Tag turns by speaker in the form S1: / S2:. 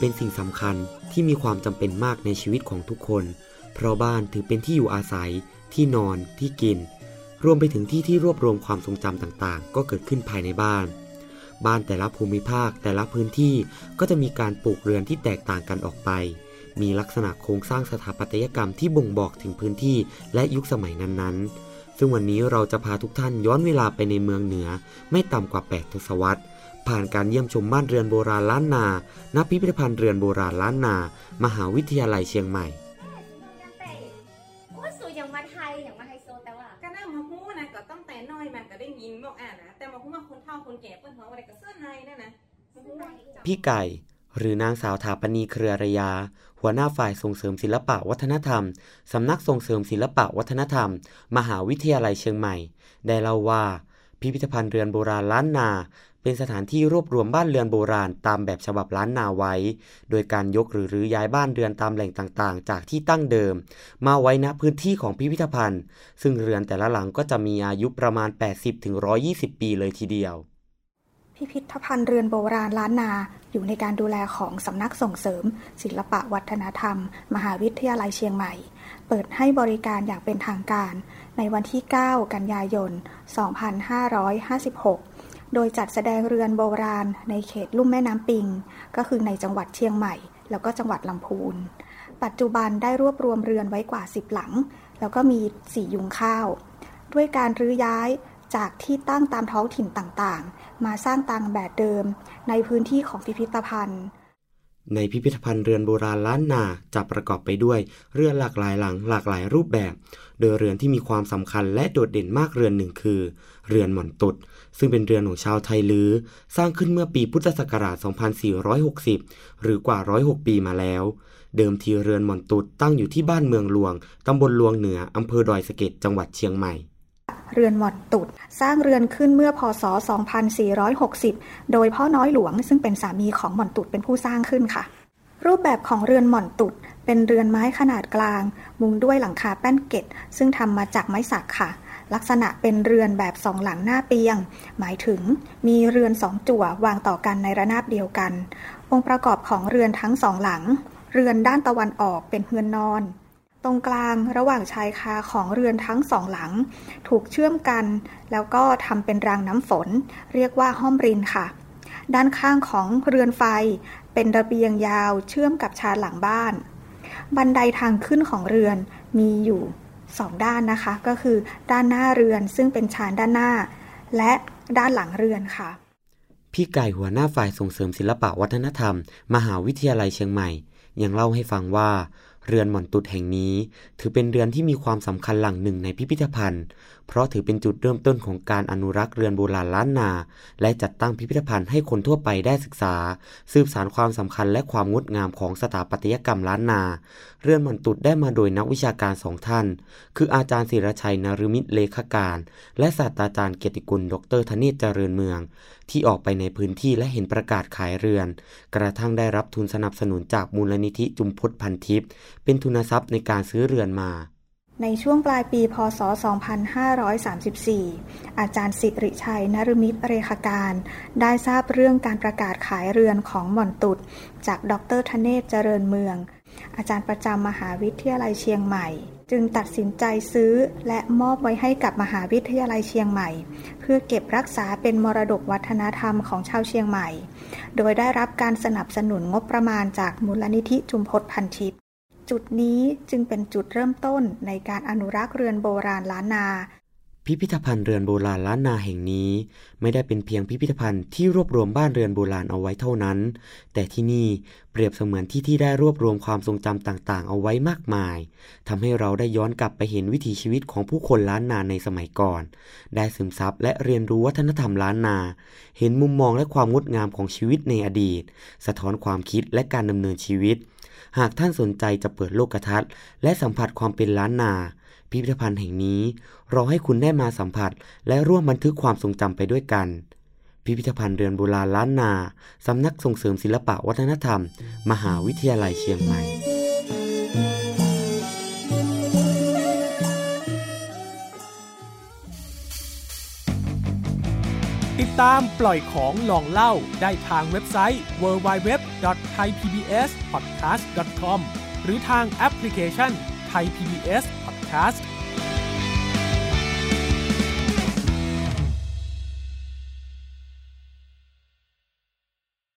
S1: เป็นสิ่งสำคัญที่มีความจำเป็นมากในชีวิตของทุกคน เพราะบ้านถือเป็นที่อยู่อาศัย ที่นอนที่กิน รวมไปถึงที่ที่รวบรวมความทรงจำต่างๆ ก็เกิดขึ้นภายในบ้าน บ้านแต่ละภูมิภาคแต่ละพื้นที่ก็จะมีการปลูกเรือนที่แตกต่างกันออกไป มีลักษณะโครงสร้างสถาปัตยกรรมที่บ่งบอกถึงพื้นที่และยุคสมัยนั้นๆ ซึ่งวันนี้เราจะพาทุกท่านย้อนเวลาไปในเมืองเหนือ ไม่ต่ำกว่า 8 ทศวรรษ ผ่านการเยี่ยมชมบ้านเรือนโบราณล้านนา ณ พิพิธภัณฑ์เรือนโบราณล้านนา มหาวิทยาลัยเชียงใหม่
S2: สูอย่างมาไทยอย่างมาไฮโซแต่ว่า
S3: ก็น่ามาหู้นะก็ต้องแต่น้อยมันก็ได้ยินบอกอ่านะแต่มาหู้ว่าคนเฒ่าคนแก่เปิ้นหัวอะไรก็เสื้อในนั่นนะ
S1: พี่ไก่ หรือนางสาวถาปณีเครือระยา หัวหน้าฝ่ายส่งเสริมศิลปะวัฒนธรรม สำนักส่งเสริมศิลปะวัฒนธรรม มหาวิทยาลัยเชียงใหม่ ได้เล่าว่า พิพิธภัณฑ์เรือนโบราณล้านนา เป็นสถานที่รวบรวมบ้านเรือนโบราณตามแบบฉบับล้านนาไว้ โดยการยกหรือรื้อย้ายบ้านเรือนตามแหล่งต่างๆ จากที่ตั้งเดิม มาไว้ณพื้นที่ของพิพิธภัณฑ์ ซึ่งเรือนแต่ละหลังก็จะมีอายุประมาณ 80-120 ปีเลยทีเดียว
S4: พิพิธภัณฑ์เรือนโบราณล้านนา อยู่ในการดูแลของสำนักส่งเสริม ศิลปะวัฒนธรรม มหาวิทยาลัยเชียงใหม่ เปิดให้บริการอย่างเป็นทางการ ในวันที่ 9 กันยายน 2556 โดยจัดแสดงเรือนโบราณ ในเขตลุ่มแม่น้ำปิง ก็คือในจังหวัดเชียงใหม่ แล้วก็จังหวัดลำพูน ปัจจุบันได้รวบรวมเรือนไว้กว่า 10 หลัง แล้วก็มีสี่ยุงข้าว ด้วยการรื้อย้าย จากที่ตั้งตามท้องถิ่นต่างๆ มาสร้างตามแบบเดิม ในพื้นที่ของพิพิธภัณฑ์
S1: ในพิพิธภัณฑ์เรือนโบราณล้านนาจะประกอบไปด้วยเรือนหลากหลายหลังหลากหลายรูปแบบ โดยเรือนที่มีความสำคัญและโดดเด่นมากเรือนหนึ่งคือ เรือนหม่อนตุด ซึ่งเป็นเรือนของชาวไทยลือ สร้างขึ้นเมื่อปีพุทธศักราช 2460 หรือกว่า 106 ปีมาแล้วเดิมทีเรือนหม่อนตุดตั้งอยู่ที่บ้านเมืองหลวง ตำบลหลวงเหนือ อำเภอดอยสะเก็ด จังหวัดเชียงใหม่
S4: เรือนหมอนตุด สร้างเรือนขึ้นเมื่อพศ 2460 โดยพ่อน้อยหลวงซึ่งเป็นสามีของหมอนตุดเป็นผู้สร้างขึ้นค่ะ รูปแบบของเรือนหมอนตุด เป็นเรือนไม้ขนาดกลาง มุงด้วยหลังคาแป้นเกตซึ่งทำมาจากไม้สักค่ะ ลักษณะเป็นเรือนแบบสองหลังหน้าเปียง หมายถึงมีเรือนสองจั่ววางต่อกันในระนาบเดียวกัน องค์ประกอบของเรือนทั้งสองหลัง เรือนด้านตะวันออกเป็นเฮือนนอน ตรงกลางระหว่างชายคาของเรือนทั้งสองหลัง ถูกเชื่อมกัน แล้วก็ทำเป็นรางน้ำฝน เรียกว่าห้อมรินค่ะ ด้านข้างของเรือนไฟ เป็นระเบียงยาวเชื่อมกับชานหลังบ้าน บันไดทางขึ้นของเรือนมีอยู่สองด้านนะคะ ก็คือด้านหน้าเรือนซึ่งเป็นชานด้านหน้า และด้านหลังเรือนค่ะ
S1: พี่ไก่หัวหน้าฝ่ายส่งเสริมศิลปะวัฒนธรรม มหาวิทยาลัยเชียงใหม่ ยังเล่าให้ฟังว่า เรือนหม่อนตุดแห่งนี้ ถือเป็นเรือนที่มีความสำคัญหลังหนึ่งในพิพิธภัณฑ์ เพราะถือเป็นจุดเริ่มต้นของการอนุรักษ์เรือนโบราณล้านนา และจัดตั้งพิพิธภัณฑ์ให้คนทั่วไปได้ศึกษา สืบสานความสำคัญและความงดงามของสถาปัตยกรรมล้านนา เรือนหม่อนตุดได้มาโดยนักวิชาการสองท่าน คืออาจารย์ศิรชัยนรุมิตรเลขาการ และศาสตราจารย์เกียรติกุล ดรธเนศเจริญเมือง ที่ออกไปในพื้นที่และเห็นประกาศขายเรือน กระทั่งได้รับทุนสนับสนุนจากมูลนิธิจุมพศพันทิพย์เป็นทุนทรัพย์ในการซื้อเรือนมา
S4: ในช่วงปลายปีพศ 2534 อาจารย์สิริชัยนรมิตรเรขาการ ได้ทราบเรื่องการประกาศขายเรือนของหม่อนตุด จากดรธเนศเจริญเมือง อาจารย์ประจำมหาวิทยาลัยเชียงใหม่ จึงตัดสินใจซื้อและมอบไว้ให้กับมหาวิทยาลัยเชียงใหม่ เพื่อเก็บรักษาเป็นมรดกวัฒนธรรมของชาวเชียงใหม่ โดยได้รับการสนับสนุนงบประมาณจากมูลนิธิจุมพศพันทิพย จุดนี้จึงเป็นจุดเริ่มต้นในการอนุรักษ์เรือนโบราณล้านนา
S1: พิพิธภัณฑ์เรือนโบราณล้านนาแห่งนี้ ไม่ได้เป็นเพียงพิพิธภัณฑ์ที่รวบรวมบ้านเรือนโบราณเอาไว้เท่านั้น แต่ที่นี่เปรียบเสมือนที่ที่ได้รวบรวมความทรงจำต่างๆ เอาไว้มากมายทำให้เราได้ย้อนกลับไปเห็นวิถีชีวิตของผู้คนล้านนาในสมัยก่อน ได้ซึมซับและเรียนรู้วัฒนธรรมล้านนา เห็นมุมมองและความงดงามของชีวิตในอดีต สะท้อนความคิดและการดำเนินชีวิต หากท่านสนใจจะเปิดโลกทัศน์ และสัมผัสความเป็นล้านนา พิพิธภัณฑ์แห่งนี้รอให้คุณได้มาสัมผัส และร่วมบันทึกความทรงจำไปด้วยกัน พิพิธภัณฑ์เรือนโบราณล้านนา สำนักส่งเสริมศิลปะวัฒนธรรม มหาวิทยาลัยเชียงใหม่
S5: ติดตามปล่อยของลองเล่าได้ทางเว็บไซต์ www.thaipbspodcast.com หรือทางแอปพลิเคชัน Thai PBS Podcast